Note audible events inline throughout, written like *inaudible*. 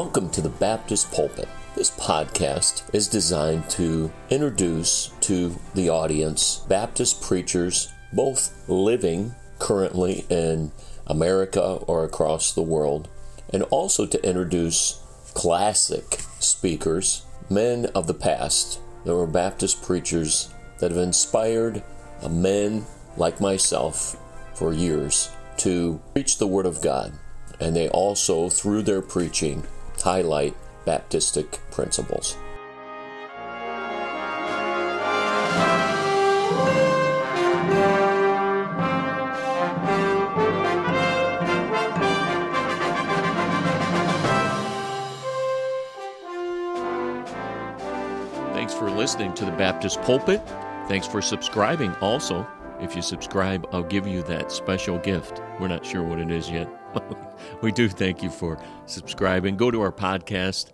Welcome to the Baptist Pulpit. This podcast is designed to introduce to the audience Baptist preachers, both living currently in America or across the world, and also to introduce classic speakers, men of the past that were Baptist preachers that have inspired men like myself for years to preach the Word of God. And they also, through their preaching, highlight Baptistic principles. Thanks for listening to the Baptist Pulpit. Thanks for subscribing also. If you subscribe, I'll give you that special gift. We're not sure what it is yet. *laughs* we do thank you for subscribing. Go to our podcast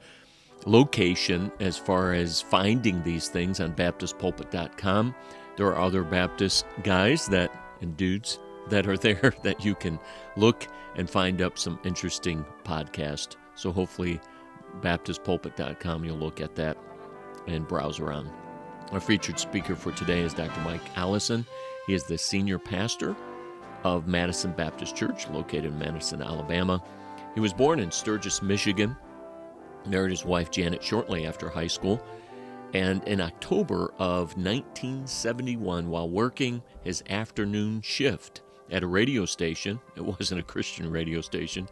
location as far as finding these things on baptistpulpit.com. There are other Baptist guys that and dudes that are *laughs* there that you can look and find up some interesting podcast. So hopefully baptistpulpit.com you'll look at that and browse around. Our featured speaker for today is Dr. Mike Allison. He is the senior pastor of Madison Baptist Church, located in Madison, Alabama. He was born in Sturgis, Michigan, married his wife Janet shortly after high school, and in October of 1971, while working his afternoon shift at a radio station, *laughs* it wasn't a Christian radio station,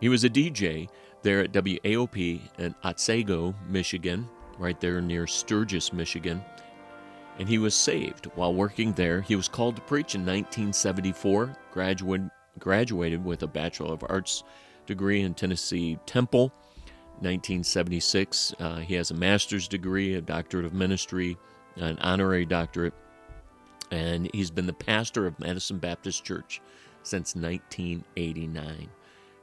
he was a DJ there at WAOP in Otsego, Michigan, right there near Sturgis, Michigan and he was saved while working there. He was called to preach in 1974, graduate, graduated with a Bachelor of Arts degree in Tennessee Temple. 1976, uh, he has a master's degree, a doctorate of ministry, an honorary doctorate, and he's been the pastor of Madison Baptist Church since 1989.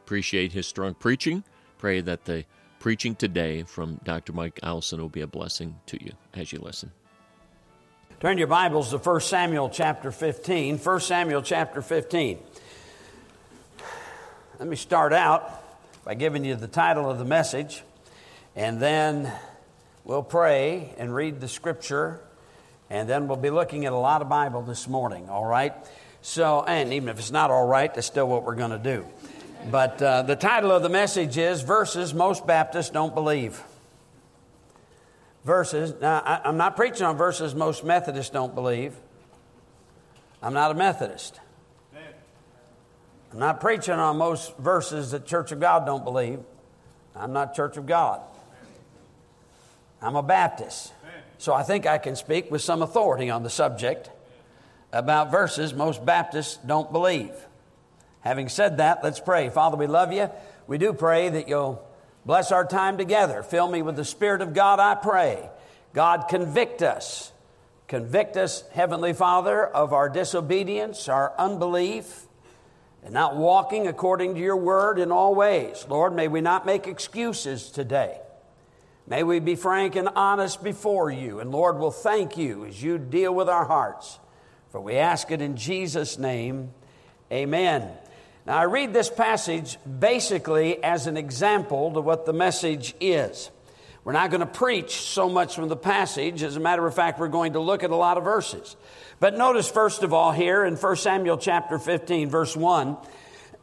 Appreciate his strong preaching. Pray that the preaching today from Dr. Mike Allison will be a blessing to you as you listen. Turn your Bibles to 1 Samuel chapter 15. 1 Samuel chapter 15. Let me start out by giving you the title of the message, and then we'll pray and read the scripture, and then we'll be looking at a lot of Bible this morning, all right? So, and even if it's not all right, that's still what we're going to do. But uh, the title of the message is Verses Most Baptists Don't Believe verses. Now, I, am not preaching on verses most Methodists don't believe. I'm not a Methodist. I'm not preaching on most verses that Church of God don't believe. I'm not Church of God. I'm a Baptist. So I think I can speak with some authority on the subject about verses most Baptists don't believe. Having said that, let's pray. Father, we love you. We do pray that you'll Bless our time together. Fill me with the Spirit of God, I pray. God, convict us. Convict us, Heavenly Father, of our disobedience, our unbelief, and not walking according to your word in all ways. Lord, may we not make excuses today. May we be frank and honest before you. And Lord, we'll thank you as you deal with our hearts. For we ask it in Jesus' name. Amen. Now, I read this passage basically as an example to what the message is. We're not going to preach so much from the passage. As a matter of fact, we're going to look at a lot of verses. But notice, first of all, here in 1 Samuel chapter 15, verse 1,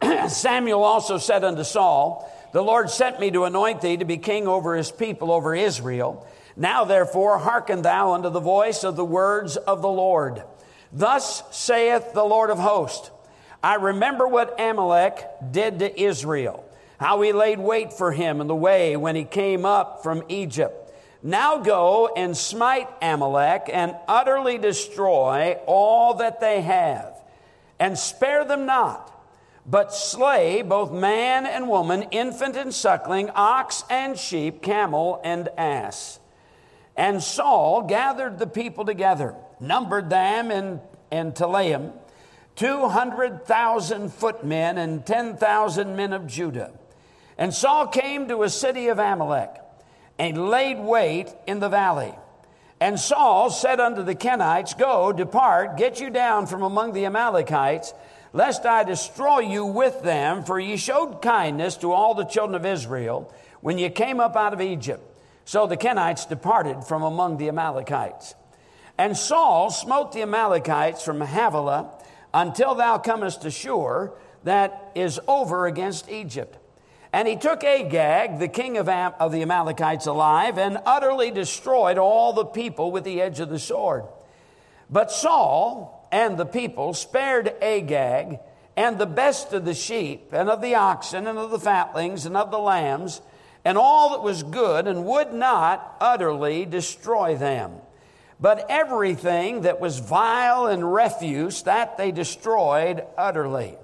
*clears throat* Samuel also said unto Saul, The Lord sent me to anoint thee to be king over his people, over Israel. Now, therefore, hearken thou unto the voice of the words of the Lord. Thus saith the Lord of hosts. I remember what Amalek did to Israel, how he laid wait for him in the way when he came up from Egypt. Now go and smite Amalek and utterly destroy all that they have, and spare them not, but slay both man and woman, infant and suckling, ox and sheep, camel and ass. And Saul gathered the people together, numbered them in, in Telaim 200,000 footmen and 10,000 men of Judah. And Saul came to a city of Amalek and laid wait in the valley. And Saul said unto the Kenites, Go, depart, get you down from among the Amalekites, lest I destroy you with them, for ye showed kindness to all the children of Israel when ye came up out of Egypt. So the Kenites departed from among the Amalekites. And Saul smote the Amalekites from Havilah until thou comest to Shur, that is over against Egypt. And he took Agag, the king of, Am- of the Amalekites, alive, and utterly destroyed all the people with the edge of the sword. But Saul and the people spared Agag and the best of the sheep, and of the oxen, and of the fatlings, and of the lambs, and all that was good, and would not utterly destroy them. But everything that was vile and refuse, that they destroyed utterly.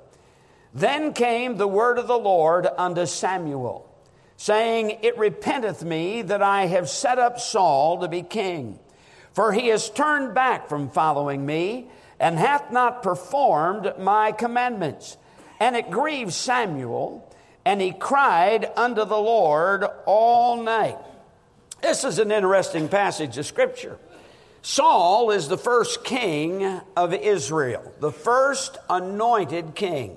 Then came the word of the Lord unto Samuel, saying, It repenteth me that I have set up Saul to be king, for he has turned back from following me, and hath not performed my commandments. And it grieved Samuel, and he cried unto the Lord all night. This is an interesting passage of Scripture. Saul is the first king of Israel, the first anointed king.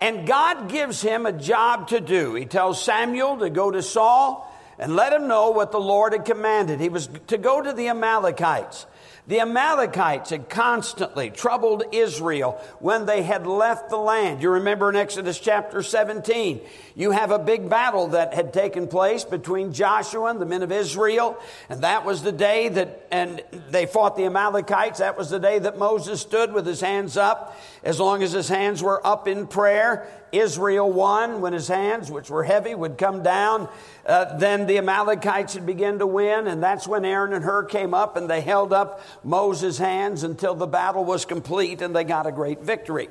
And God gives him a job to do. He tells Samuel to go to Saul and let him know what the Lord had commanded. He was to go to the Amalekites. The Amalekites had constantly troubled Israel when they had left the land. You remember in Exodus chapter 17, you have a big battle that had taken place between Joshua and the men of Israel, and that was the day that, and they fought the Amalekites. That was the day that Moses stood with his hands up. As long as his hands were up in prayer, Israel won. When his hands, which were heavy, would come down, uh, then the Amalekites would begin to win, and that's when Aaron and Hur came up and they held up Moses' hands until the battle was complete and they got a great victory.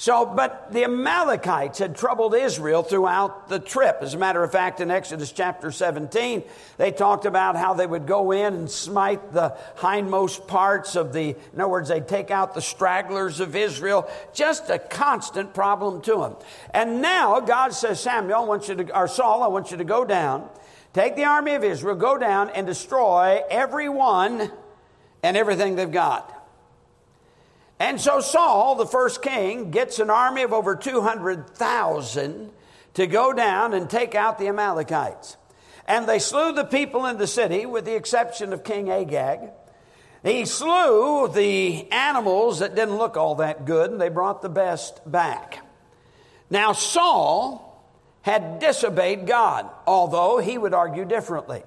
So, but the Amalekites had troubled Israel throughout the trip. As a matter of fact, in Exodus chapter 17, they talked about how they would go in and smite the hindmost parts of the, in other words, they'd take out the stragglers of Israel. Just a constant problem to them. And now God says, Samuel, I want you to, or Saul, I want you to go down, take the army of Israel, go down and destroy everyone and everything they've got. And so Saul, the first king, gets an army of over 200,000 to go down and take out the Amalekites. And they slew the people in the city, with the exception of King Agag. He slew the animals that didn't look all that good, and they brought the best back. Now, Saul had disobeyed God, although he would argue differently.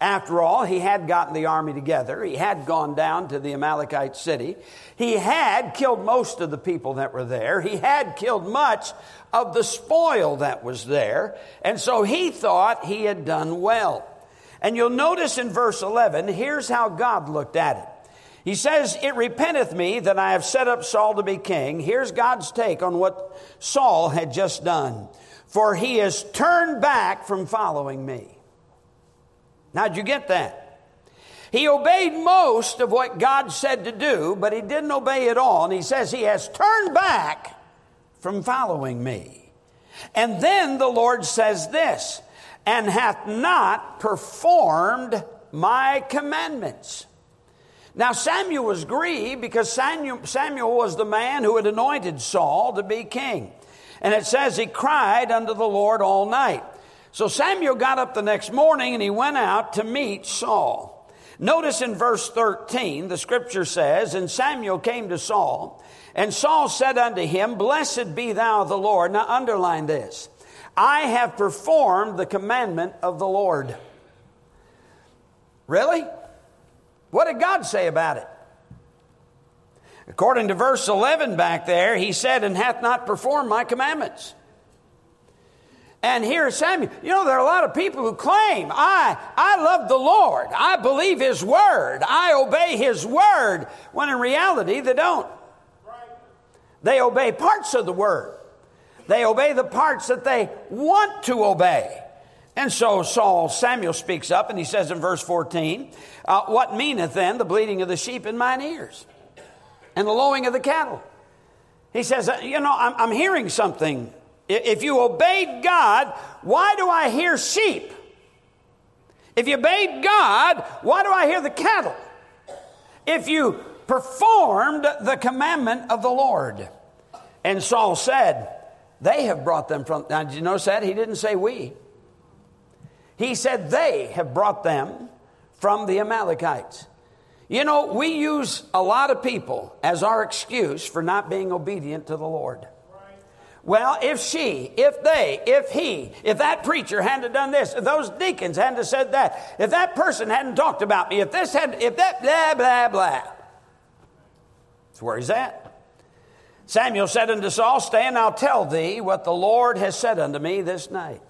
After all, he had gotten the army together. He had gone down to the Amalekite city. He had killed most of the people that were there. He had killed much of the spoil that was there. And so he thought he had done well. And you'll notice in verse 11, here's how God looked at it. He says, It repenteth me that I have set up Saul to be king. Here's God's take on what Saul had just done. For he has turned back from following me. Now, did you get that? He obeyed most of what God said to do, but he didn't obey it all. And he says, He has turned back from following me. And then the Lord says this, and hath not performed my commandments. Now, Samuel was grieved because Samuel, Samuel was the man who had anointed Saul to be king. And it says he cried unto the Lord all night. So Samuel got up the next morning and he went out to meet Saul. Notice in verse 13, the scripture says, And Samuel came to Saul, and Saul said unto him, Blessed be thou the Lord. Now underline this I have performed the commandment of the Lord. Really? What did God say about it? According to verse 11 back there, he said, And hath not performed my commandments. And here's Samuel. You know, there are a lot of people who claim, I, I love the Lord. I believe His Word. I obey His Word. When in reality, they don't. They obey parts of the Word. They obey the parts that they want to obey. And so Saul, Samuel speaks up and he says in verse 14, uh, What meaneth then the bleating of the sheep in mine ears and the lowing of the cattle? He says, uh, You know, I'm, I'm hearing something if you obeyed God, why do I hear sheep? If you obeyed God, why do I hear the cattle? If you performed the commandment of the Lord. And Saul said, They have brought them from. Now, did you notice that? He didn't say we. He said, They have brought them from the Amalekites. You know, we use a lot of people as our excuse for not being obedient to the Lord. Well, if she, if they, if he, if that preacher hadn't done this, if those deacons hadn't said that, if that person hadn't talked about me, if this had, if that, blah, blah, blah. That's where he's at. Samuel said unto Saul, Stay and I'll tell thee what the Lord has said unto me this night.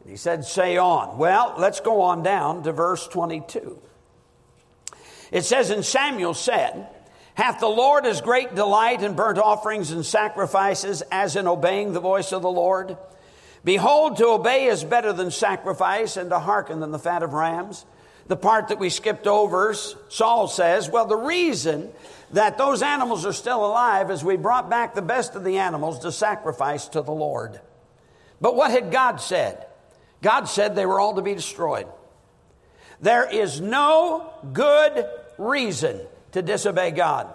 And he said, Say on. Well, let's go on down to verse 22. It says, And Samuel said, Hath the Lord as great delight in burnt offerings and sacrifices as in obeying the voice of the Lord? Behold, to obey is better than sacrifice, and to hearken than the fat of rams. The part that we skipped over, Saul says, Well, the reason that those animals are still alive is we brought back the best of the animals to sacrifice to the Lord. But what had God said? God said they were all to be destroyed. There is no good reason to disobey God.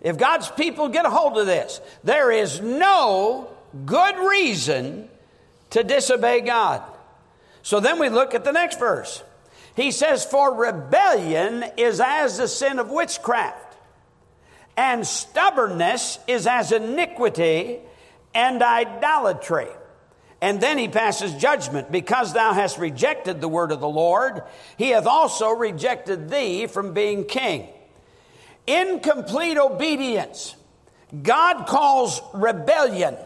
If God's people get a hold of this, there is no good reason to disobey God. So then we look at the next verse. He says, For rebellion is as the sin of witchcraft, and stubbornness is as iniquity and idolatry. And then he passes judgment. Because thou hast rejected the word of the Lord, he hath also rejected thee from being king. Incomplete obedience. God calls rebellion.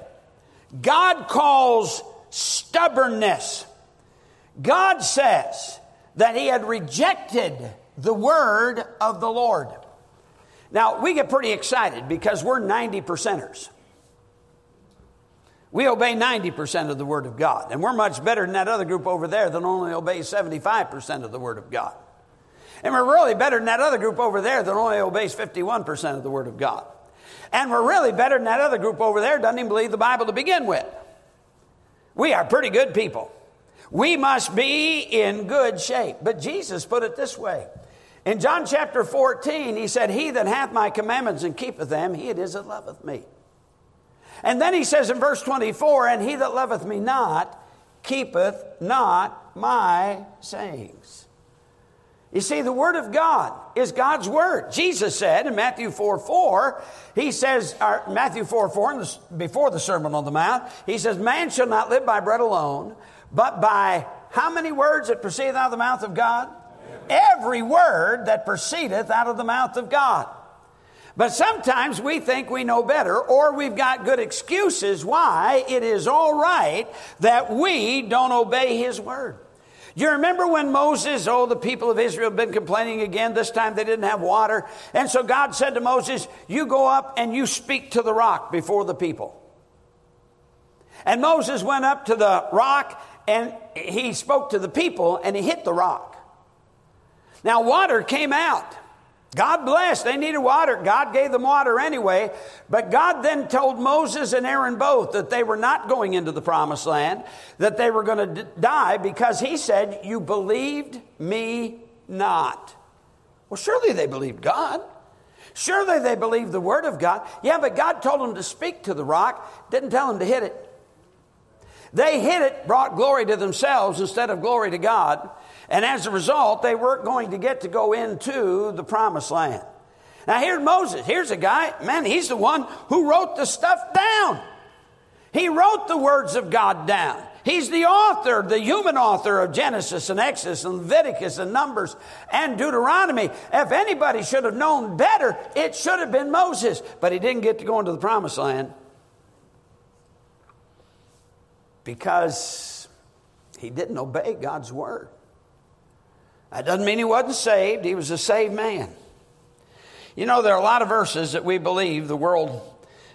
God calls stubbornness. God says that he had rejected the word of the Lord. Now, we get pretty excited because we're 90 percenters. We obey 90% of the Word of God. And we're much better than that other group over there that only obeys 75% of the Word of God. And we're really better than that other group over there that only obeys 51% of the Word of God. And we're really better than that other group over there doesn't even believe the Bible to begin with. We are pretty good people. We must be in good shape. But Jesus put it this way. In John chapter 14, he said, He that hath my commandments and keepeth them, he it is that loveth me. And then he says in verse 24, And he that loveth me not keepeth not my sayings. You see, the Word of God is God's Word. Jesus said in Matthew 4 4, He says, Matthew 4 4, before the Sermon on the Mount, He says, Man shall not live by bread alone, but by how many words that proceedeth out of the mouth of God? Every word that proceedeth out of the mouth of God. But sometimes we think we know better, or we've got good excuses why it is all right that we don't obey His word. You remember when Moses, oh, the people of Israel have been complaining again. This time they didn't have water. And so God said to Moses, You go up and you speak to the rock before the people. And Moses went up to the rock and he spoke to the people and he hit the rock. Now, water came out. God blessed. They needed water. God gave them water anyway. But God then told Moses and Aaron both that they were not going into the promised land, that they were going to die because he said, You believed me not. Well, surely they believed God. Surely they believed the word of God. Yeah, but God told them to speak to the rock, didn't tell them to hit it. They hit it, brought glory to themselves instead of glory to God. And as a result, they weren't going to get to go into the promised land. Now, here's Moses. Here's a guy, man, he's the one who wrote the stuff down. He wrote the words of God down. He's the author, the human author of Genesis and Exodus and Leviticus and Numbers and Deuteronomy. If anybody should have known better, it should have been Moses. But he didn't get to go into the promised land because he didn't obey God's word. That doesn't mean he wasn't saved, he was a saved man. You know, there are a lot of verses that we believe the world,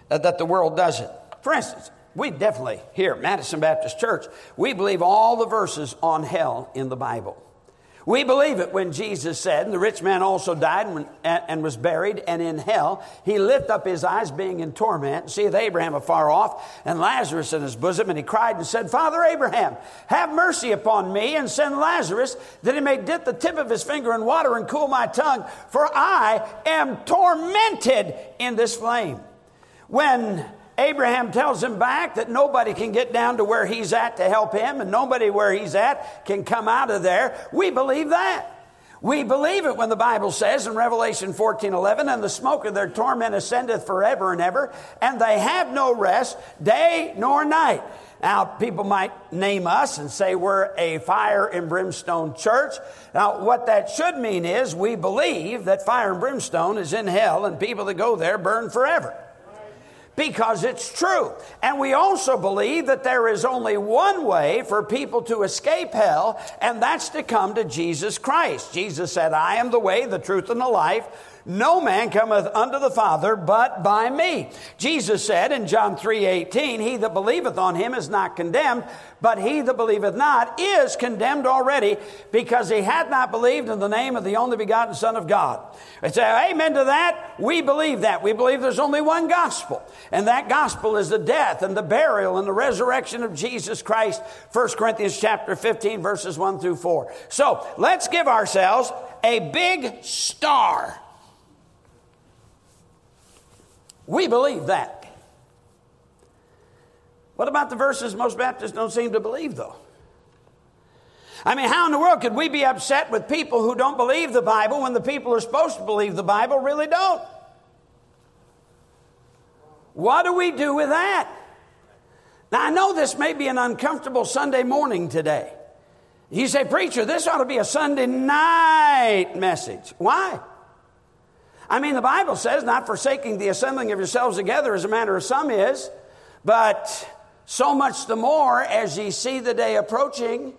uh, that the world doesn't. For instance, we definitely, here at Madison Baptist Church, we believe all the verses on hell in the Bible. We believe it when Jesus said, and the rich man also died and, and, was buried, and in hell he lift up his eyes, being in torment, and seeth Abraham afar off, and Lazarus in his bosom, and he cried and said, Father Abraham, have mercy upon me, and send Lazarus, that he may dip the tip of his finger in water and cool my tongue, for I am tormented in this flame. When Abraham tells him back that nobody can get down to where he's at to help him, and nobody where he's at can come out of there. We believe that. We believe it when the Bible says in Revelation 14 11, and the smoke of their torment ascendeth forever and ever, and they have no rest, day nor night. Now, people might name us and say we're a fire and brimstone church. Now, what that should mean is we believe that fire and brimstone is in hell and people that go there burn forever because it's true. And we also believe that there is only one way for people to escape hell, and that's to come to Jesus Christ. Jesus said, I am the way, the truth, and the life. No man cometh unto the Father but by me. Jesus said in John 3 18, He that believeth on him is not condemned, but he that believeth not is condemned already, because he had not believed in the name of the only begotten Son of God. I say, Amen to that. We believe that. We believe there's only one gospel, and that gospel is the death and the burial and the resurrection of Jesus Christ. 1 Corinthians chapter 15, verses 1 through 4. So let's give ourselves a big star we believe that. What about the verses most Baptists don't seem to believe, though? I mean, how in the world could we be upset with people who don't believe the Bible when the people who are supposed to believe the Bible really don't? What do we do with that? Now, I know this may be an uncomfortable Sunday morning today. You say, Preacher, this ought to be a Sunday night message. Why? I mean, the Bible says, not forsaking the assembling of yourselves together as a matter of some is, but so much the more as ye see the day approaching.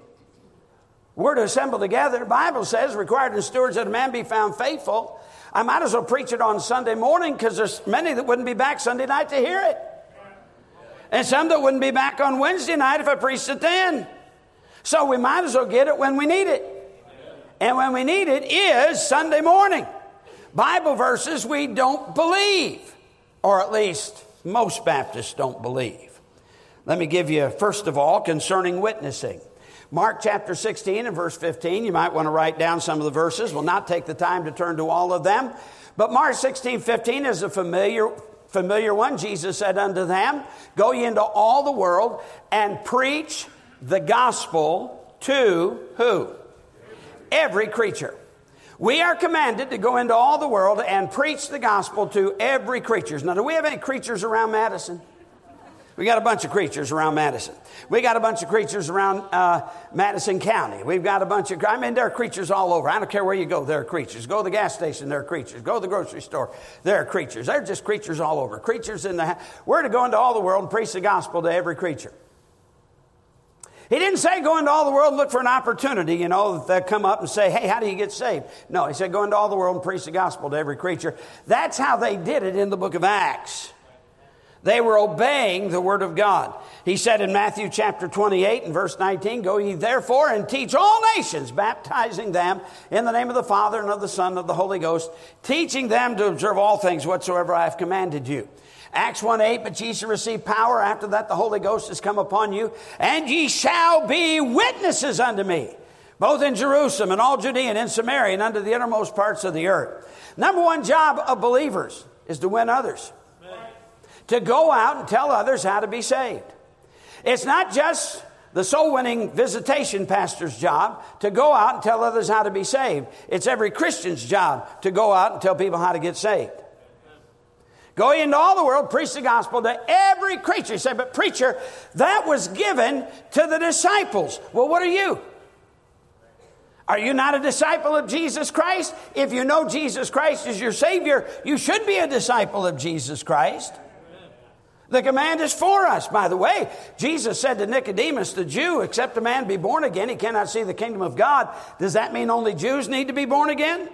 We're to assemble together. The Bible says, required in stewards that a man be found faithful. I might as well preach it on Sunday morning because there's many that wouldn't be back Sunday night to hear it. And some that wouldn't be back on Wednesday night if I preached it then. So we might as well get it when we need it. And when we need it is Sunday morning. Bible verses we don't believe, or at least most Baptists don't believe. Let me give you, first of all, concerning witnessing. Mark chapter 16 and verse 15, you might want to write down some of the verses. We'll not take the time to turn to all of them. But Mark 16, 15 is a familiar, familiar one. Jesus said unto them, Go ye into all the world and preach the gospel to who? Every creature. We are commanded to go into all the world and preach the gospel to every creature. Now, do we have any creatures around Madison? We got a bunch of creatures around Madison. We got a bunch of creatures around uh, Madison County. We've got a bunch of, I mean, there are creatures all over. I don't care where you go, there are creatures. Go to the gas station, there are creatures. Go to the grocery store, there are creatures. They're just creatures all over. Creatures in the, we're to go into all the world and preach the gospel to every creature. He didn't say go into all the world and look for an opportunity, you know, that come up and say, hey, how do you get saved? No, he said go into all the world and preach the gospel to every creature. That's how they did it in the book of Acts. They were obeying the word of God. He said in Matthew chapter 28 and verse 19, Go ye therefore and teach all nations, baptizing them in the name of the Father and of the Son and of the Holy Ghost, teaching them to observe all things whatsoever I have commanded you. Acts 1 8, but ye shall receive power. After that, the Holy Ghost has come upon you, and ye shall be witnesses unto me, both in Jerusalem and all Judea and in Samaria and unto the innermost parts of the earth. Number one job of believers is to win others, to go out and tell others how to be saved. It's not just the soul winning visitation pastor's job to go out and tell others how to be saved. It's every Christian's job to go out and tell people how to get saved. Go into all the world, preach the gospel to every creature. He said, but preacher, that was given to the disciples. Well, what are you? Are you not a disciple of Jesus Christ? If you know Jesus Christ is your Savior, you should be a disciple of Jesus Christ. The command is for us, by the way. Jesus said to Nicodemus, the Jew, except a man be born again, he cannot see the kingdom of God. Does that mean only Jews need to be born again?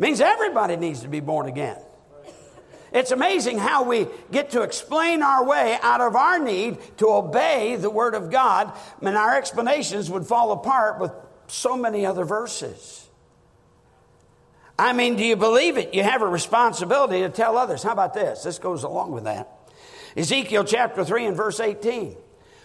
Means everybody needs to be born again. It's amazing how we get to explain our way out of our need to obey the Word of God, and our explanations would fall apart with so many other verses. I mean, do you believe it? You have a responsibility to tell others. How about this? This goes along with that. Ezekiel chapter 3 and verse 18.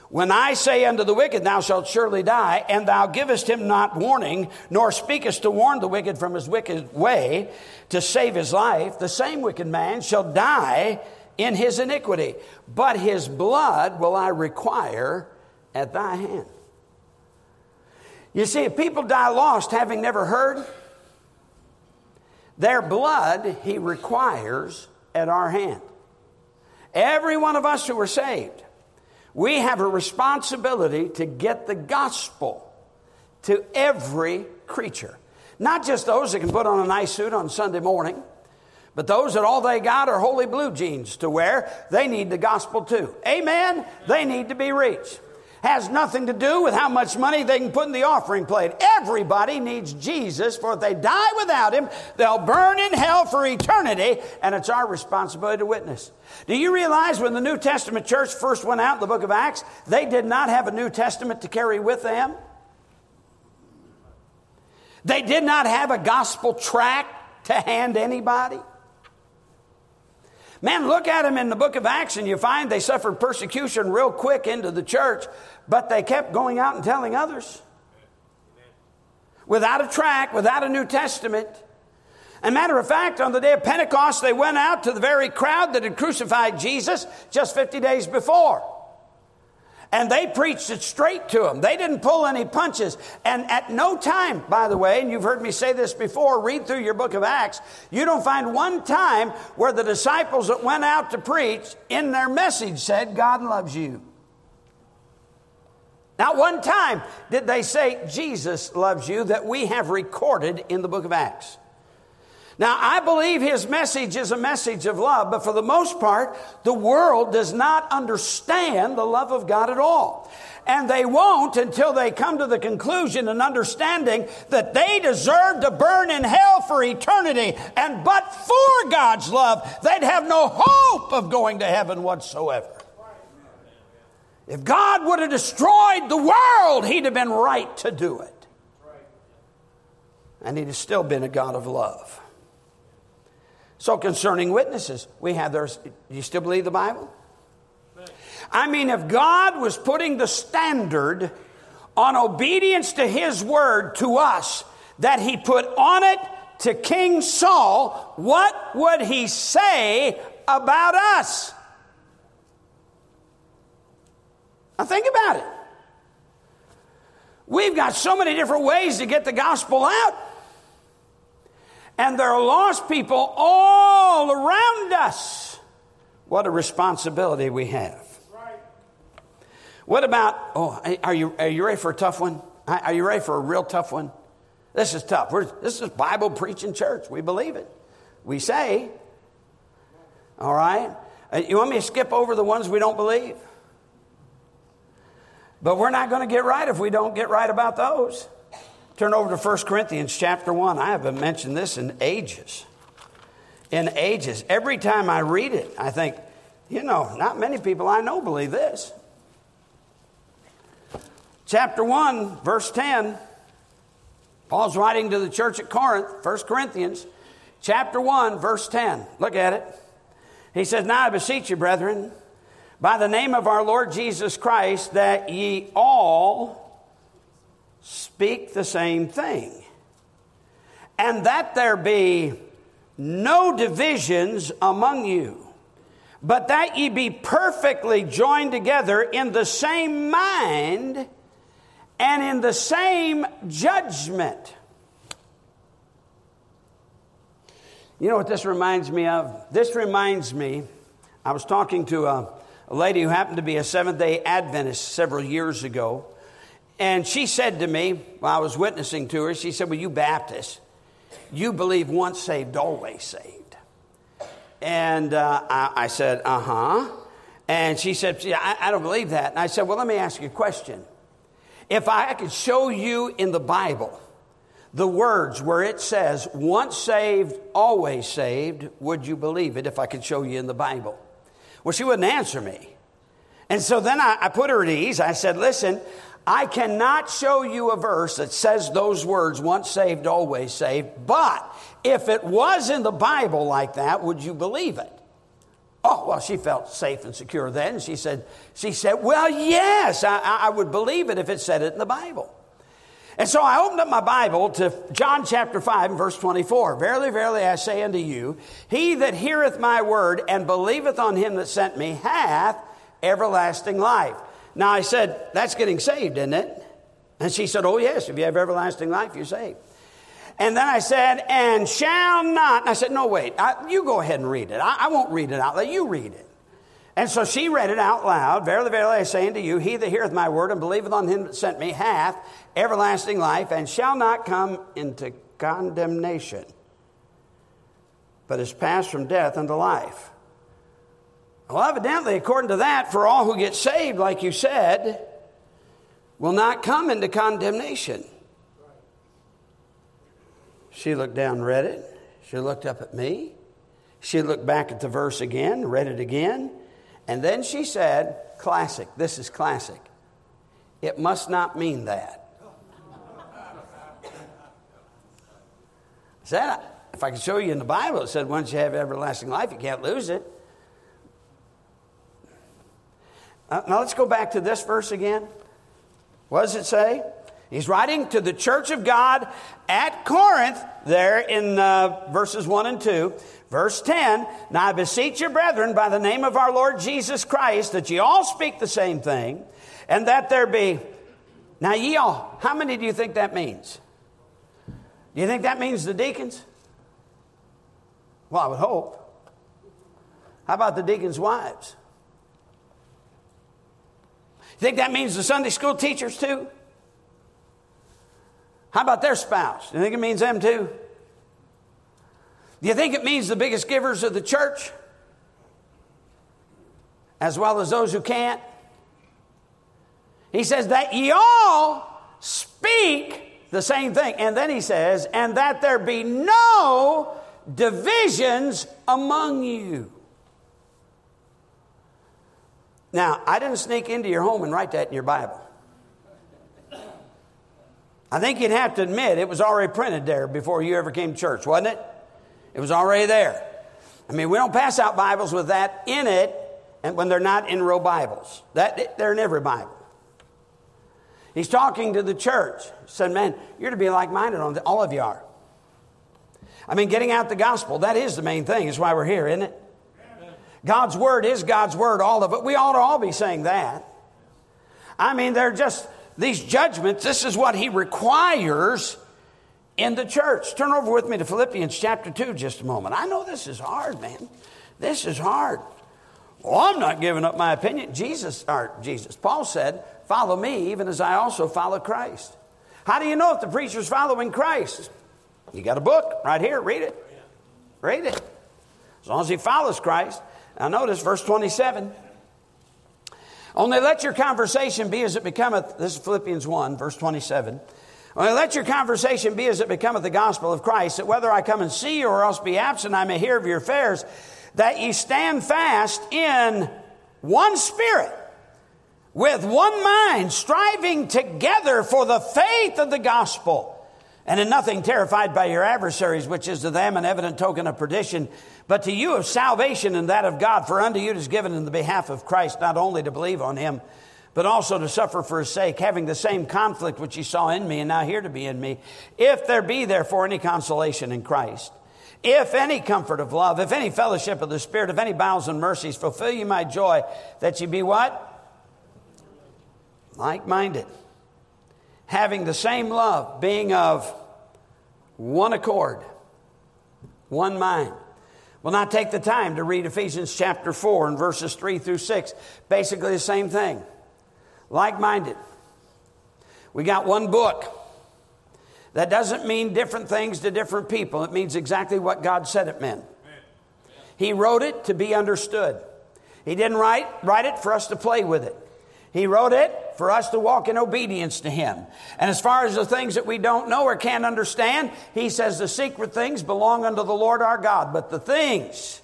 When I say unto the wicked, Thou shalt surely die, and thou givest him not warning, nor speakest to warn the wicked from his wicked way to save his life, the same wicked man shall die in his iniquity, but his blood will I require at thy hand. You see, if people die lost having never heard, their blood he requires at our hand. Every one of us who are saved, we have a responsibility to get the gospel to every creature. Not just those that can put on a nice suit on Sunday morning, but those that all they got are holey blue jeans to wear, they need the gospel too. Amen? They need to be reached has nothing to do with how much money they can put in the offering plate. Everybody needs Jesus, for if they die without him, they'll burn in hell for eternity, and it's our responsibility to witness. Do you realize when the New Testament church first went out in the book of Acts, they did not have a New Testament to carry with them? They did not have a gospel tract to hand anybody. Man, look at them in the book of Acts and you find they suffered persecution real quick into the church, but they kept going out and telling others. Without a tract, without a New Testament. And matter of fact, on the day of Pentecost, they went out to the very crowd that had crucified Jesus just 50 days before. And they preached it straight to them. They didn't pull any punches. And at no time, by the way, and you've heard me say this before, read through your book of Acts, you don't find one time where the disciples that went out to preach in their message said, God loves you. Not one time did they say, Jesus loves you, that we have recorded in the book of Acts. Now, I believe his message is a message of love, but for the most part, the world does not understand the love of God at all. And they won't until they come to the conclusion and understanding that they deserve to burn in hell for eternity. And but for God's love, they'd have no hope of going to heaven whatsoever. If God would have destroyed the world, he'd have been right to do it. And he'd have still been a God of love. So, concerning witnesses, we have those. Do you still believe the Bible? I mean, if God was putting the standard on obedience to His word to us that He put on it to King Saul, what would He say about us? Now, think about it. We've got so many different ways to get the gospel out. And there are lost people all around us. What a responsibility we have. What about, oh, are you, are you ready for a tough one? Are you ready for a real tough one? This is tough. We're, this is Bible preaching church. We believe it. We say, all right? Uh, you want me to skip over the ones we don't believe? But we're not going to get right if we don't get right about those. Turn over to 1 Corinthians chapter 1. I haven't mentioned this in ages. In ages. Every time I read it, I think, you know, not many people I know believe this. Chapter 1, verse 10. Paul's writing to the church at Corinth, 1 Corinthians, chapter 1, verse 10. Look at it. He says, Now I beseech you, brethren, by the name of our Lord Jesus Christ, that ye all speak the same thing, and that there be no divisions among you, but that ye be perfectly joined together in the same mind and in the same judgment. You know what this reminds me of? This reminds me, I was talking to a, a lady who happened to be a Seventh day Adventist several years ago. And she said to me, while I was witnessing to her, she said, Well, you Baptists, you believe once saved, always saved. And uh, I, I, said, Uh huh. And she said, yeah, I, I don't believe that. And I said, Well, let me ask you a question. If I could show you in the Bible the words where it says, once saved, always saved, would you believe it if I could show you in the Bible? Well, she wouldn't answer me. And so then I, I put her at ease. I said, Listen, I cannot show you a verse that says those words, once saved, always saved, but if it was in the Bible like that, would you believe it? Oh, well, she felt safe and secure then. She said, she said, well, yes, I, I would believe it if it said it in the Bible. And so I opened up my Bible to John chapter 5 and verse 24. Verily, verily, I say unto you, he that heareth my word and believeth on him that sent me hath everlasting life. Now I said, that's getting saved, isn't it? And she said, oh yes, if you have everlasting life, you're saved. And then I said, and shall not. And I said, no, wait, I, you go ahead and read it. I, I won't read it out loud. You read it. And so she read it out loud. Verily, verily, I say unto you, he that heareth my word and believeth on him that sent me hath everlasting life and shall not come into condemnation, but is passed from death unto life. Well, evidently, according to that, for all who get saved, like you said, will not come into condemnation. She looked down, read it. She looked up at me. She looked back at the verse again, read it again. And then she said, Classic, this is classic. It must not mean that. I said, if I could show you in the Bible, it said once you have everlasting life, you can't lose it. Uh, now let's go back to this verse again. What does it say? He's writing to the church of God at Corinth, there in uh, verses 1 and 2. Verse 10 Now I beseech you, brethren, by the name of our Lord Jesus Christ, that ye all speak the same thing, and that there be. Now, ye all, how many do you think that means? Do you think that means the deacons? Well, I would hope. How about the deacons' wives? You think that means the Sunday school teachers too? How about their spouse? Do you think it means them too? Do you think it means the biggest givers of the church? As well as those who can't? He says that ye all speak the same thing. And then he says, and that there be no divisions among you. Now, I didn't sneak into your home and write that in your Bible. I think you'd have to admit it was already printed there before you ever came to church, wasn't it? It was already there. I mean, we don't pass out Bibles with that in it and when they're not in real Bibles. That, they're in every Bible. He's talking to the church. He said, Man, you're to be like minded on all of you are. I mean, getting out the gospel, that is the main thing. Is why we're here, isn't it? God's word is God's word, all of it. We ought to all be saying that. I mean, they're just these judgments. This is what He requires in the church. Turn over with me to Philippians chapter 2 just a moment. I know this is hard, man. This is hard. Well, I'm not giving up my opinion. Jesus, or Jesus, Paul said, Follow me, even as I also follow Christ. How do you know if the preacher's following Christ? You got a book right here, read it. Read it. As long as he follows Christ. Now, notice verse 27. Only let your conversation be as it becometh, this is Philippians 1, verse 27. Only let your conversation be as it becometh the gospel of Christ, that whether I come and see you or else be absent, I may hear of your affairs, that ye stand fast in one spirit, with one mind, striving together for the faith of the gospel, and in nothing terrified by your adversaries, which is to them an evident token of perdition, but to you of salvation and that of God. For unto you it is given in the behalf of Christ not only to believe on him, but also to suffer for his sake, having the same conflict which he saw in me and now here to be in me. If there be therefore any consolation in Christ, if any comfort of love, if any fellowship of the Spirit, if any bowels and mercies, fulfill ye my joy, that ye be what? Like minded. Having the same love, being of one accord, one mind. We'll not take the time to read Ephesians chapter 4 and verses 3 through 6. Basically the same thing like minded. We got one book. That doesn't mean different things to different people. It means exactly what God said it meant. He wrote it to be understood. He didn't write, write it for us to play with it. He wrote it for us to walk in obedience to Him. And as far as the things that we don't know or can't understand, He says the secret things belong unto the Lord our God. But the things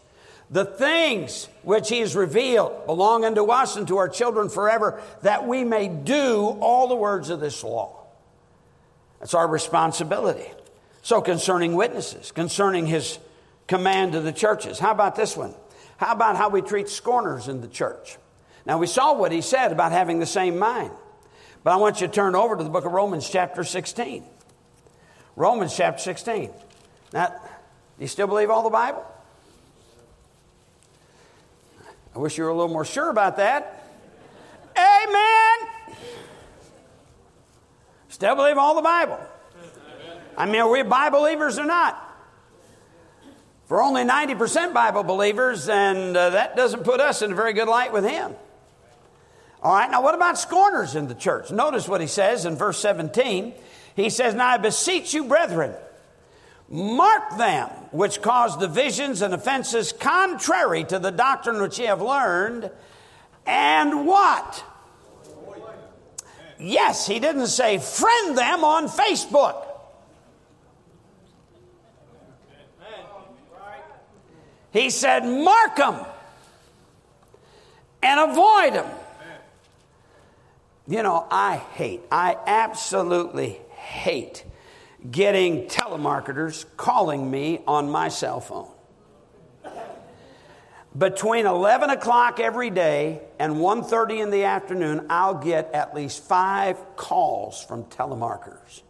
the things which he has revealed belong unto us and to our children forever, that we may do all the words of this law. That's our responsibility. So, concerning witnesses, concerning his command to the churches, how about this one? How about how we treat scorners in the church? Now, we saw what he said about having the same mind. But I want you to turn over to the book of Romans, chapter 16. Romans, chapter 16. Now, do you still believe all the Bible? I wish you were a little more sure about that. Amen. Still believe all the Bible. I mean, are we Bible believers or not? For only 90% Bible believers, and uh, that doesn't put us in a very good light with Him. All right, now what about scorners in the church? Notice what he says in verse 17. He says, Now I beseech you, brethren, mark them which cause divisions and offenses contrary to the doctrine which ye have learned, and what? Yes, he didn't say friend them on Facebook. He said, mark them and avoid them. You know, I hate, I absolutely hate getting telemarketers calling me on my cell phone. Between 11 o'clock every day and 1.30 in the afternoon, I'll get at least five calls from telemarketers.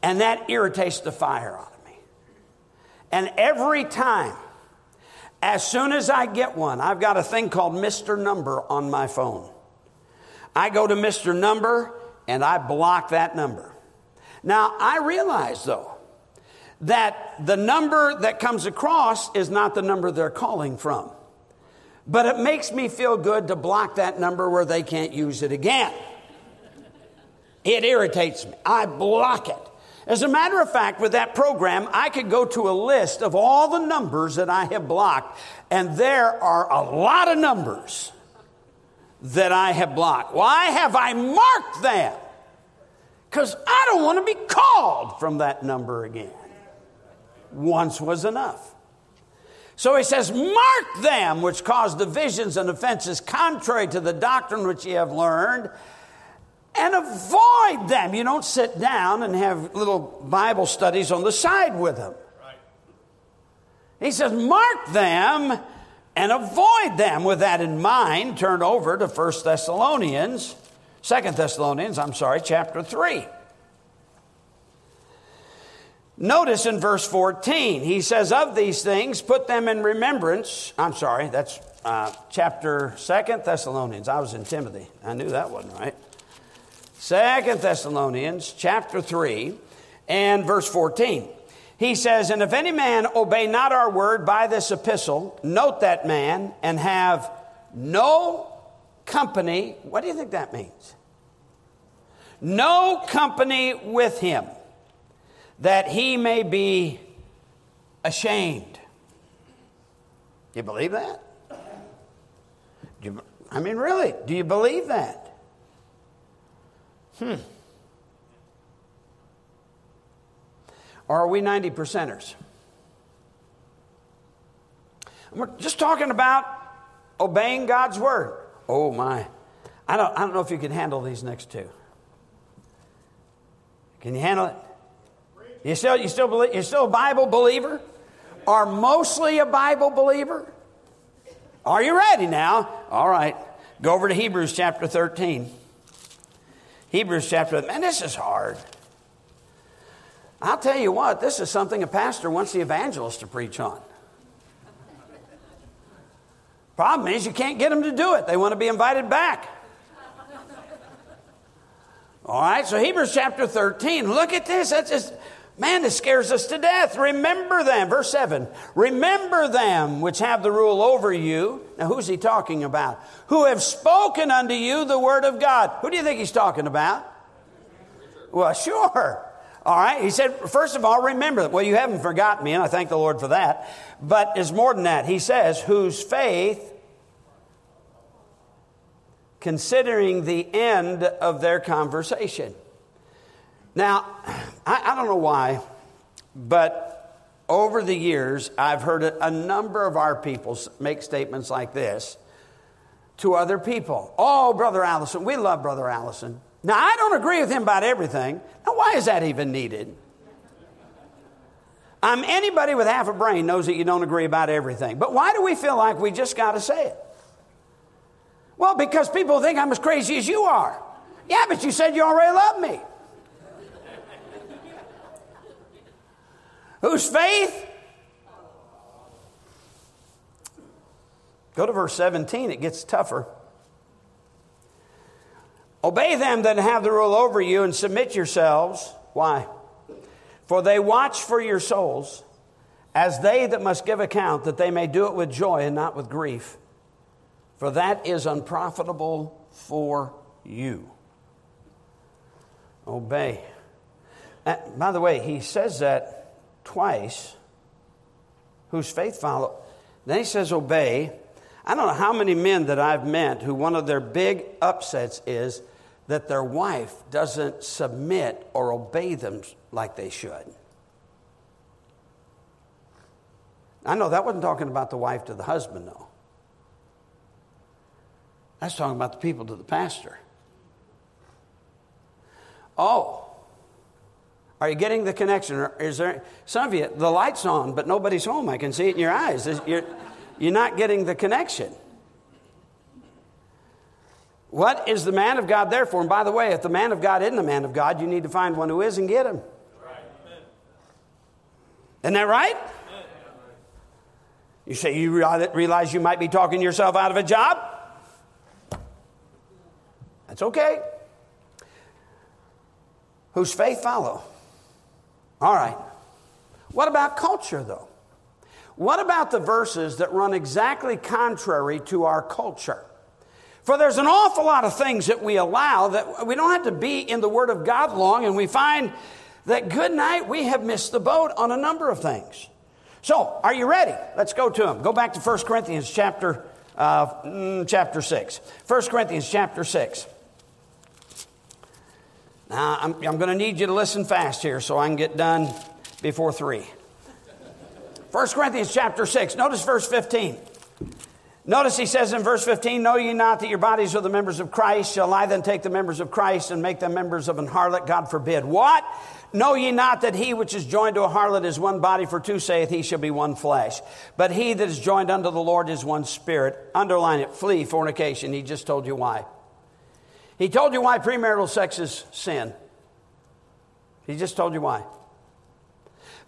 And that irritates the fire out of me. And every time, as soon as I get one, I've got a thing called Mr. Number on my phone. I go to Mr. Number and I block that number. Now, I realize though that the number that comes across is not the number they're calling from. But it makes me feel good to block that number where they can't use it again. It irritates me. I block it. As a matter of fact, with that program, I could go to a list of all the numbers that I have blocked, and there are a lot of numbers that I have blocked. Why have I marked them? Because I don't want to be called from that number again. Once was enough. So he says, Mark them which cause divisions and offenses contrary to the doctrine which ye have learned, and avoid them. You don't sit down and have little Bible studies on the side with them. He says, Mark them and avoid them. With that in mind, turn over to 1 Thessalonians, 2 Thessalonians, I'm sorry, chapter 3. Notice in verse 14, he says, Of these things, put them in remembrance. I'm sorry, that's uh, chapter 2 Thessalonians. I was in Timothy. I knew that wasn't right. 2 Thessalonians, chapter 3, and verse 14. He says, And if any man obey not our word by this epistle, note that man and have no company. What do you think that means? No company with him, that he may be ashamed. Do you believe that? You, I mean, really, do you believe that? Hmm. Or are we 90 percenters? We're just talking about obeying God's word. Oh my. I don't, I don't know if you can handle these next two. Can you handle it? You still, you still believe, you're still a Bible believer? Are mostly a Bible believer? Are you ready now? All right. Go over to Hebrews chapter 13. Hebrews chapter, man, this is hard. I'll tell you what, this is something a pastor wants the evangelist to preach on. Problem is, you can't get them to do it. They want to be invited back. All right, so Hebrews chapter 13. Look at this. That's just, man, this scares us to death. Remember them. Verse 7. Remember them which have the rule over you. Now, who's he talking about? Who have spoken unto you the word of God. Who do you think he's talking about? Well, sure. All right. He said, first of all, remember that. Well, you haven't forgotten me, and I thank the Lord for that. But it's more than that. He says, whose faith, considering the end of their conversation. Now, I, I don't know why, but over the years, I've heard a, a number of our people make statements like this to other people. Oh, Brother Allison, we love Brother Allison. Now, I don't agree with him about everything. Now, why is that even needed? Um, anybody with half a brain knows that you don't agree about everything. But why do we feel like we just got to say it? Well, because people think I'm as crazy as you are. Yeah, but you said you already love me. Whose faith? Go to verse 17, it gets tougher. Obey them that have the rule over you and submit yourselves. Why? For they watch for your souls as they that must give account, that they may do it with joy and not with grief. For that is unprofitable for you. Obey. By the way, he says that twice. Whose faith follow. Then he says, obey. I don't know how many men that I've met who one of their big upsets is that their wife doesn't submit or obey them like they should. I know that wasn't talking about the wife to the husband, though. That's talking about the people to the pastor. Oh, are you getting the connection? Is there some of you the lights on, but nobody's home? I can see it in your eyes. You're, you're not getting the connection. What is the man of God there for? And by the way, if the man of God isn't the man of God, you need to find one who is and get him. Isn't that right? You say you realize you might be talking yourself out of a job? That's okay. Whose faith follow? All right. What about culture, though? What about the verses that run exactly contrary to our culture? For there's an awful lot of things that we allow that we don't have to be in the Word of God long, and we find that good night, we have missed the boat on a number of things. So, are you ready? Let's go to them. Go back to 1 Corinthians chapter, uh, mm, chapter 6. 1 Corinthians chapter 6. Now, I'm, I'm going to need you to listen fast here so I can get done before 3. 1 Corinthians chapter 6. Notice verse 15. Notice he says in verse 15, Know ye not that your bodies are the members of Christ? Shall I then take the members of Christ and make them members of an harlot? God forbid. What? Know ye not that he which is joined to a harlot is one body, for two saith he shall be one flesh. But he that is joined unto the Lord is one spirit. Underline it, flee fornication. He just told you why. He told you why premarital sex is sin. He just told you why.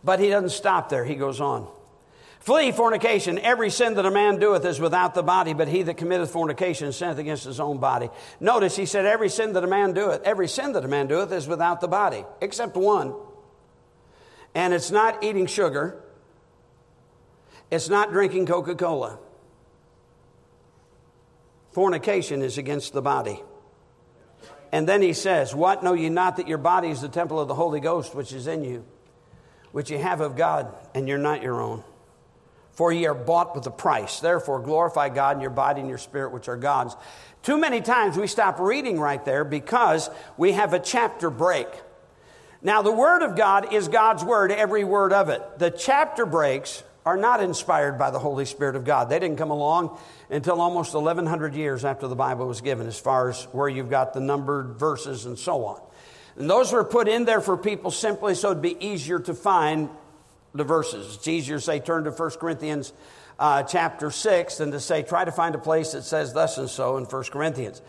But he doesn't stop there, he goes on. Flee fornication. Every sin that a man doeth is without the body, but he that committeth fornication sinneth against his own body. Notice he said, Every sin that a man doeth, every sin that a man doeth is without the body, except one. And it's not eating sugar, it's not drinking Coca Cola. Fornication is against the body. And then he says, What know ye not that your body is the temple of the Holy Ghost which is in you, which ye have of God, and you're not your own? For ye are bought with a price. Therefore, glorify God in your body and your spirit, which are God's. Too many times we stop reading right there because we have a chapter break. Now, the Word of God is God's Word, every word of it. The chapter breaks are not inspired by the Holy Spirit of God. They didn't come along until almost 1,100 years after the Bible was given, as far as where you've got the numbered verses and so on. And those were put in there for people simply so it'd be easier to find the verses. It's easier to say, turn to 1 Corinthians uh, chapter 6 than to say, try to find a place that says thus and so in 1 Corinthians.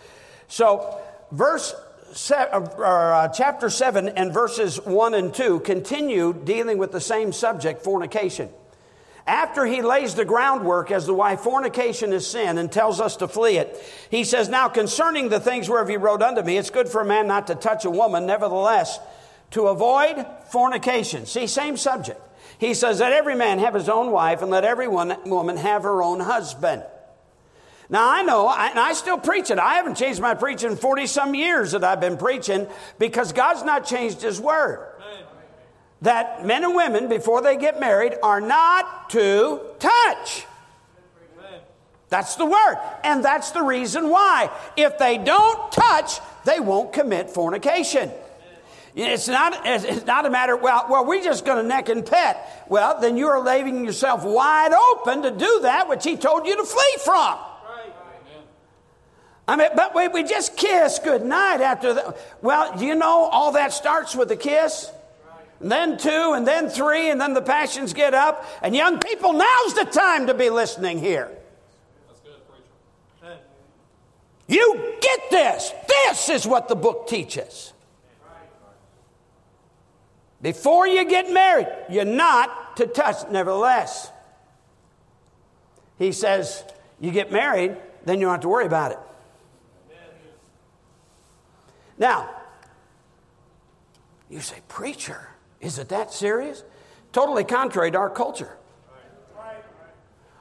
So, verse se- uh, uh, chapter 7 and verses 1 and 2 continue dealing with the same subject, fornication. After he lays the groundwork as to why fornication is sin and tells us to flee it, he says, Now concerning the things whereof he wrote unto me, it's good for a man not to touch a woman, nevertheless, to avoid fornication. See, same subject. He says, Let every man have his own wife, and let every one, woman have her own husband. Now, I know, and I still preach it. I haven't changed my preaching 40 some years that I've been preaching because God's not changed His word. That men and women, before they get married, are not to touch. That's the word. And that's the reason why. If they don't touch, they won't commit fornication. It's not, it's not a matter, well, well, we're just going to neck and pet. Well, then you are leaving yourself wide open to do that which he told you to flee from. I mean, but we, we just kiss good night after that. Well, you know all that starts with a kiss? And then two, and then three, and then the passions get up. And young people, now's the time to be listening here. You get this. This is what the book teaches. Before you get married, you're not to touch. Nevertheless, he says, you get married, then you don't have to worry about it. Now, you say, Preacher, is it that serious? Totally contrary to our culture.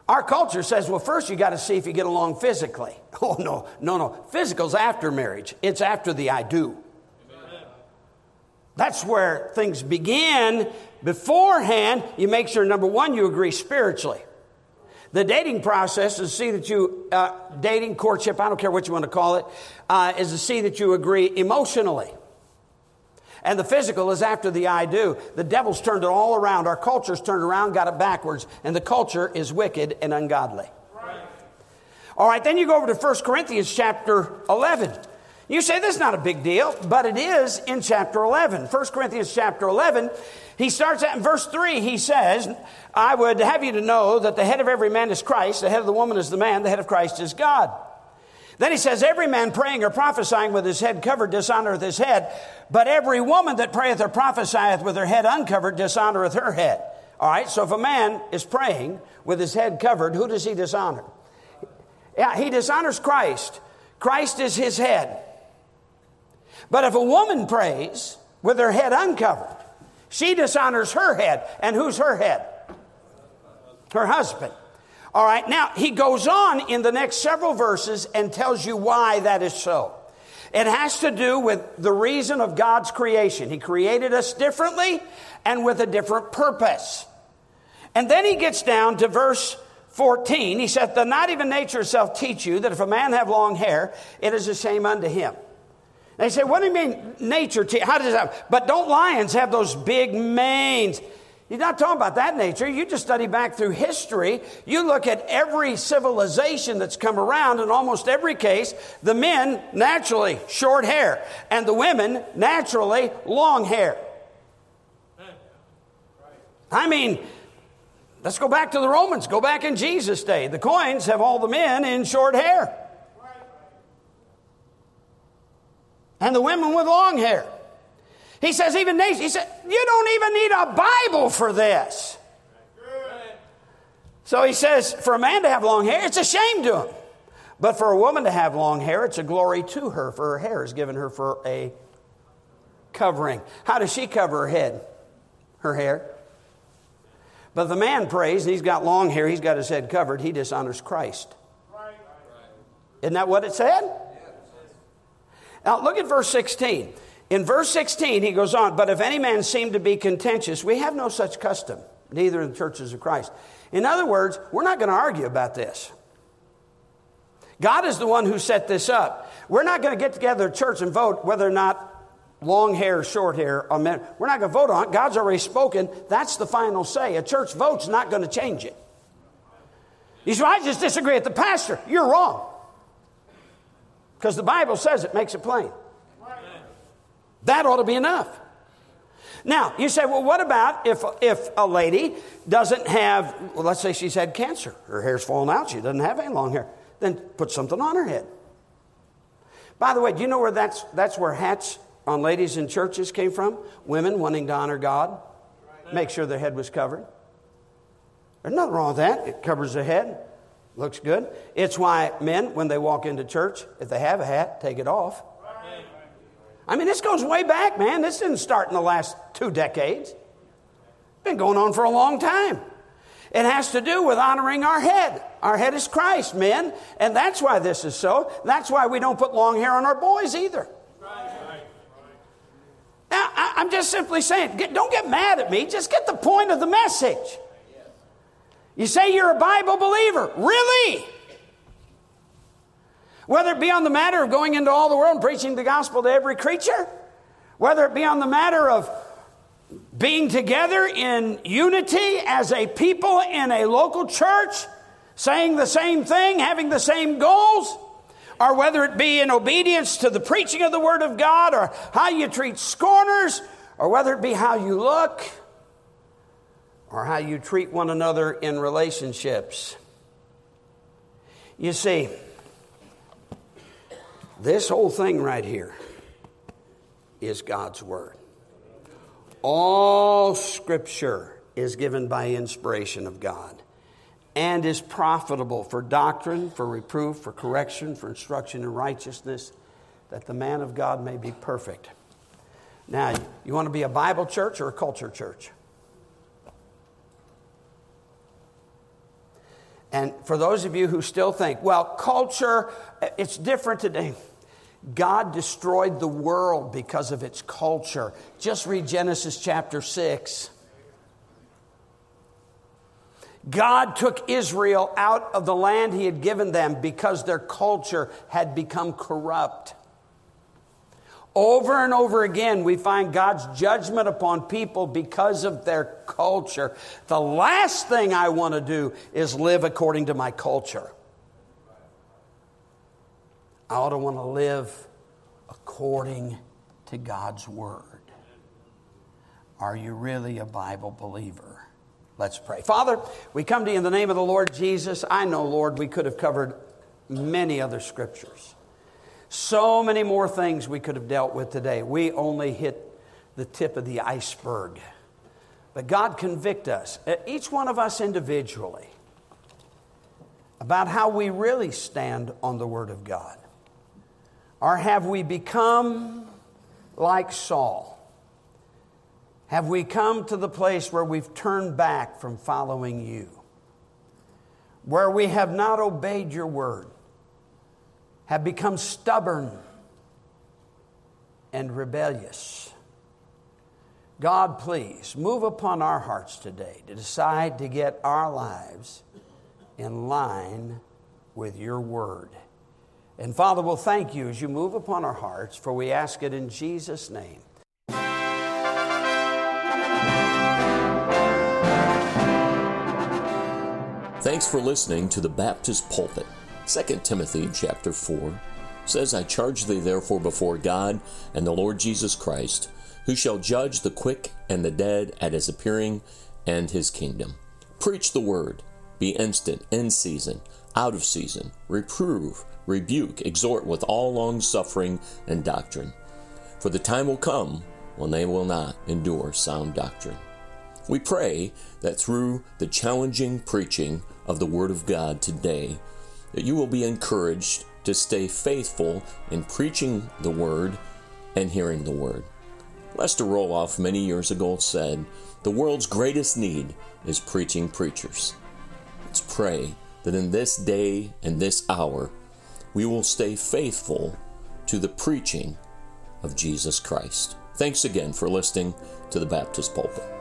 Our culture says, well, first you got to see if you get along physically. *laughs* Oh, no, no, no. Physical's after marriage, it's after the I do. That's where things begin. Beforehand, you make sure, number one, you agree spiritually. The dating process is to see that you, uh, dating, courtship, I don't care what you want to call it, uh, is to see that you agree emotionally. And the physical is after the I do. The devil's turned it all around. Our culture's turned around, got it backwards, and the culture is wicked and ungodly. Right. All right, then you go over to 1 Corinthians chapter 11. You say this is not a big deal, but it is in chapter 11. 1 Corinthians chapter 11, he starts at in verse 3, he says, I would have you to know that the head of every man is Christ, the head of the woman is the man, the head of Christ is God. Then he says, Every man praying or prophesying with his head covered dishonoreth his head, but every woman that prayeth or prophesieth with her head uncovered dishonoreth her head. All right, so if a man is praying with his head covered, who does he dishonor? Yeah, he dishonors Christ. Christ is his head. But if a woman prays with her head uncovered, she dishonors her head. And who's her head? Her husband. All right, now he goes on in the next several verses and tells you why that is so. It has to do with the reason of God's creation. He created us differently and with a different purpose. And then he gets down to verse 14. He said, "The not even nature itself teach you that if a man have long hair, it is the same unto him. They say, what do you mean nature? How does that? But don't lions have those big manes? You're not talking about that nature. You just study back through history. You look at every civilization that's come around, in almost every case, the men naturally short hair, and the women naturally long hair. I mean, let's go back to the Romans. Go back in Jesus' day. The coins have all the men in short hair. And the women with long hair. He says, even nations, he said, you don't even need a Bible for this. So he says, for a man to have long hair, it's a shame to him. But for a woman to have long hair, it's a glory to her, for her hair is given her for a covering. How does she cover her head? Her hair. But the man prays, and he's got long hair, he's got his head covered, he dishonors Christ. Isn't that what it said? Now, look at verse 16. In verse 16, he goes on, But if any man seem to be contentious, we have no such custom, neither in the churches of Christ. In other words, we're not going to argue about this. God is the one who set this up. We're not going to get together at church and vote whether or not long hair, short hair, or men. We're not going to vote on it. God's already spoken. That's the final say. A church vote's not going to change it. You say, I just disagree with the pastor. You're wrong. Because the Bible says it makes it plain. That ought to be enough. Now, you say, well, what about if, if a lady doesn't have, well, let's say she's had cancer, her hair's fallen out, she doesn't have any long hair, then put something on her head. By the way, do you know where that's, that's where hats on ladies in churches came from? Women wanting to honor God, make sure their head was covered. There's nothing wrong with that. It covers their head. Looks good. It's why men, when they walk into church, if they have a hat, take it off. I mean, this goes way back, man. This didn't start in the last two decades. Been going on for a long time. It has to do with honoring our head. Our head is Christ, men. And that's why this is so. That's why we don't put long hair on our boys either. Now, I'm just simply saying, don't get mad at me. Just get the point of the message. You say you're a Bible believer. Really? Whether it be on the matter of going into all the world and preaching the gospel to every creature, whether it be on the matter of being together in unity as a people in a local church, saying the same thing, having the same goals, or whether it be in obedience to the preaching of the Word of God, or how you treat scorners, or whether it be how you look or how you treat one another in relationships. You see, This whole thing right here is God's Word. All Scripture is given by inspiration of God and is profitable for doctrine, for reproof, for correction, for instruction in righteousness, that the man of God may be perfect. Now, you want to be a Bible church or a culture church? And for those of you who still think, well, culture, it's different today. God destroyed the world because of its culture. Just read Genesis chapter 6. God took Israel out of the land he had given them because their culture had become corrupt. Over and over again, we find God's judgment upon people because of their culture. The last thing I want to do is live according to my culture. I ought to want to live according to God's Word. Are you really a Bible believer? Let's pray. Father, we come to you in the name of the Lord Jesus. I know, Lord, we could have covered many other scriptures. So many more things we could have dealt with today. We only hit the tip of the iceberg. But God convict us, each one of us individually, about how we really stand on the Word of God. Or have we become like Saul? Have we come to the place where we've turned back from following you? Where we have not obeyed your word? Have become stubborn and rebellious. God, please move upon our hearts today to decide to get our lives in line with your word. And Father, we'll thank you as you move upon our hearts, for we ask it in Jesus' name. Thanks for listening to the Baptist Pulpit. 2 Timothy chapter 4 says, I charge thee therefore before God and the Lord Jesus Christ, who shall judge the quick and the dead at his appearing and his kingdom. Preach the word, be instant, in season, out of season, reprove, rebuke, exhort with all long suffering and doctrine. For the time will come when they will not endure sound doctrine. We pray that through the challenging preaching of the Word of God today, that you will be encouraged to stay faithful in preaching the Word and hearing the Word. Lester Roloff many years ago said, The world's greatest need is preaching preachers. Let's pray that in this day and this hour, we will stay faithful to the preaching of Jesus Christ. Thanks again for listening to the Baptist Pulpit.